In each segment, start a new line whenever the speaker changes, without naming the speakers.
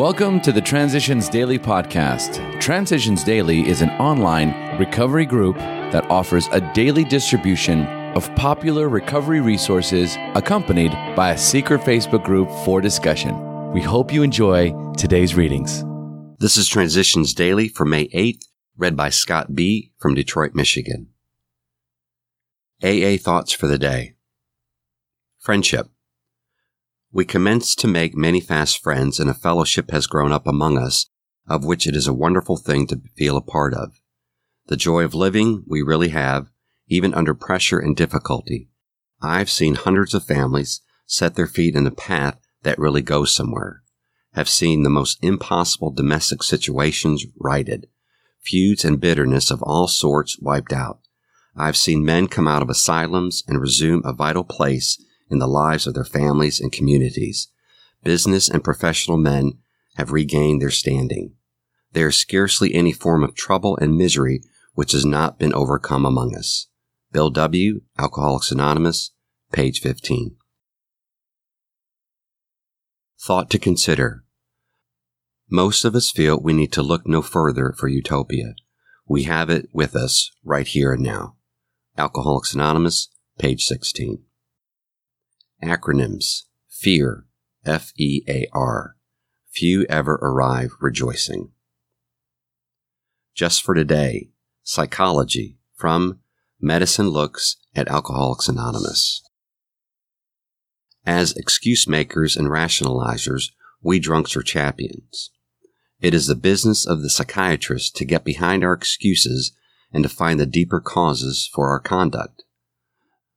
Welcome to the Transitions Daily podcast. Transitions Daily is an online recovery group that offers a daily distribution of popular recovery resources accompanied by a secret Facebook group for discussion. We hope you enjoy today's readings.
This is Transitions Daily for May 8th, read by Scott B. from Detroit, Michigan. AA Thoughts for the Day Friendship. We commence to make many fast friends, and a fellowship has grown up among us, of which it is a wonderful thing to feel a part of. The joy of living we really have, even under pressure and difficulty. I've seen hundreds of families set their feet in a path that really goes somewhere, have seen the most impossible domestic situations righted, feuds and bitterness of all sorts wiped out. I've seen men come out of asylums and resume a vital place in the lives of their families and communities. Business and professional men have regained their standing. There is scarcely any form of trouble and misery which has not been overcome among us. Bill W., Alcoholics Anonymous, page 15. Thought to consider. Most of us feel we need to look no further for utopia. We have it with us right here and now. Alcoholics Anonymous, page 16. Acronyms FEAR, F E A R. Few ever arrive rejoicing. Just for today, Psychology from Medicine Looks at Alcoholics Anonymous. As excuse makers and rationalizers, we drunks are champions. It is the business of the psychiatrist to get behind our excuses and to find the deeper causes for our conduct.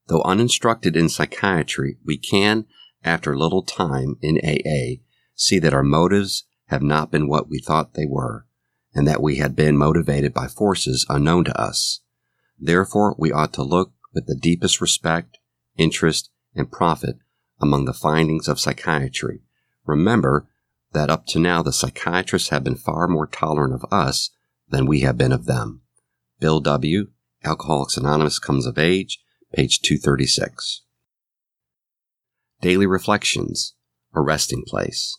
Though uninstructed in psychiatry, we can, after a little time in AA, see that our motives have not been what we thought they were, and that we had been motivated by forces unknown to us. Therefore, we ought to look with the deepest respect, interest, and profit among the findings of psychiatry. Remember that up to now the psychiatrists have been far more tolerant of us than we have been of them. Bill W., Alcoholics Anonymous Comes of Age, page 236. Daily Reflections, a resting place.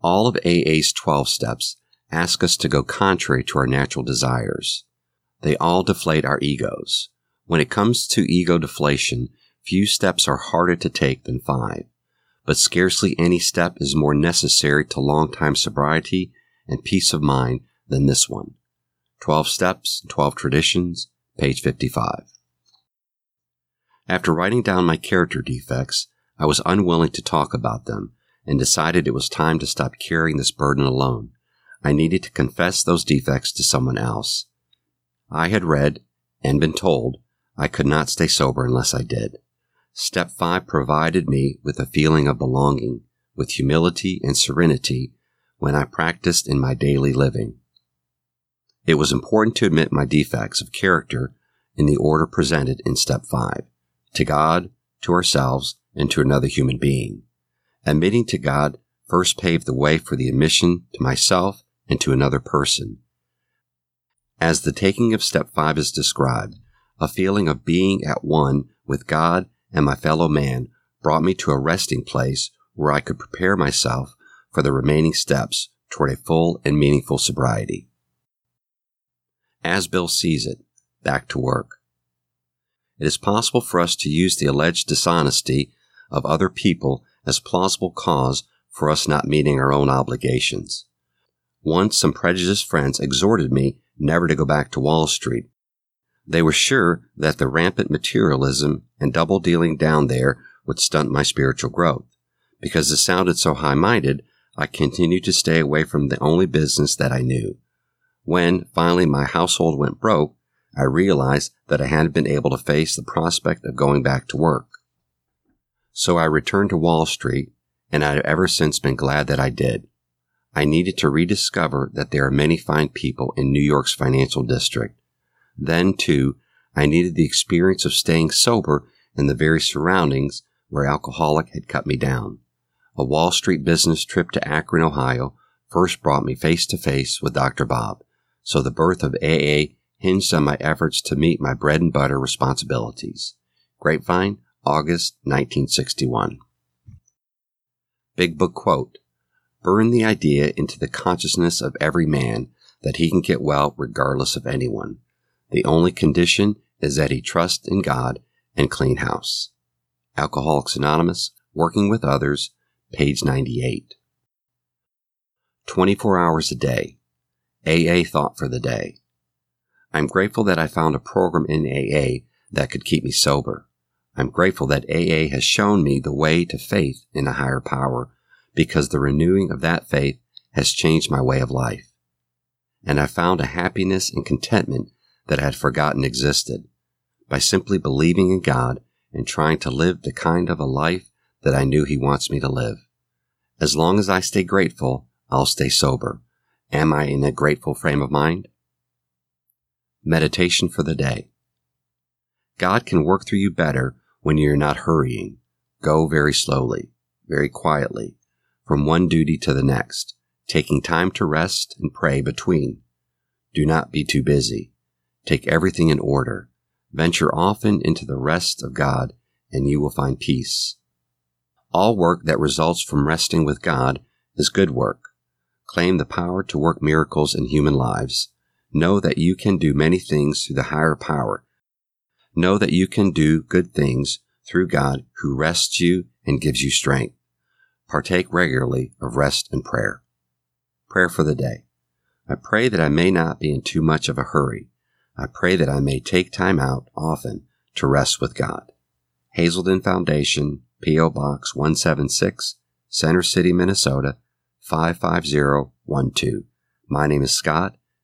All of AA's 12 steps ask us to go contrary to our natural desires. They all deflate our egos. When it comes to ego deflation, few steps are harder to take than five, but scarcely any step is more necessary to long-time sobriety and peace of mind than this one. 12 Steps, 12 Traditions, page 55. After writing down my character defects, I was unwilling to talk about them and decided it was time to stop carrying this burden alone. I needed to confess those defects to someone else. I had read and been told I could not stay sober unless I did. Step 5 provided me with a feeling of belonging, with humility and serenity when I practiced in my daily living. It was important to admit my defects of character in the order presented in Step 5 to God, to ourselves, and to another human being. Admitting to God first paved the way for the admission to myself and to another person. As the taking of step five is described, a feeling of being at one with God and my fellow man brought me to a resting place where I could prepare myself for the remaining steps toward a full and meaningful sobriety. As Bill sees it, back to work it is possible for us to use the alleged dishonesty of other people as plausible cause for us not meeting our own obligations. Once some prejudiced friends exhorted me never to go back to Wall Street. They were sure that the rampant materialism and double dealing down there would stunt my spiritual growth. Because it sounded so high minded, I continued to stay away from the only business that I knew. When finally my household went broke, I realized that I hadn't been able to face the prospect of going back to work. So I returned to Wall Street, and I've ever since been glad that I did. I needed to rediscover that there are many fine people in New York's financial district. Then, too, I needed the experience of staying sober in the very surroundings where alcoholic had cut me down. A Wall Street business trip to Akron, Ohio first brought me face to face with Dr. Bob, so the birth of AA hinged on my efforts to meet my bread and butter responsibilities. Grapevine, August 1961. Big Book Quote burn the idea into the consciousness of every man that he can get well regardless of anyone. The only condition is that he trust in God and clean house. Alcoholics Anonymous, Working with Others, page 98. 24 hours a day. AA thought for the day. I'm grateful that I found a program in AA that could keep me sober. I'm grateful that AA has shown me the way to faith in a higher power because the renewing of that faith has changed my way of life. And I found a happiness and contentment that I had forgotten existed by simply believing in God and trying to live the kind of a life that I knew He wants me to live. As long as I stay grateful, I'll stay sober. Am I in a grateful frame of mind? Meditation for the day. God can work through you better when you're not hurrying. Go very slowly, very quietly, from one duty to the next, taking time to rest and pray between. Do not be too busy. Take everything in order. Venture often into the rest of God, and you will find peace. All work that results from resting with God is good work. Claim the power to work miracles in human lives. Know that you can do many things through the higher power. Know that you can do good things through God who rests you and gives you strength. Partake regularly of rest and prayer. Prayer for the day. I pray that I may not be in too much of a hurry I pray that I may take time out often to rest with God. Hazelden Foundation, P.O. Box 176, Center City, Minnesota 55012. My name is Scott,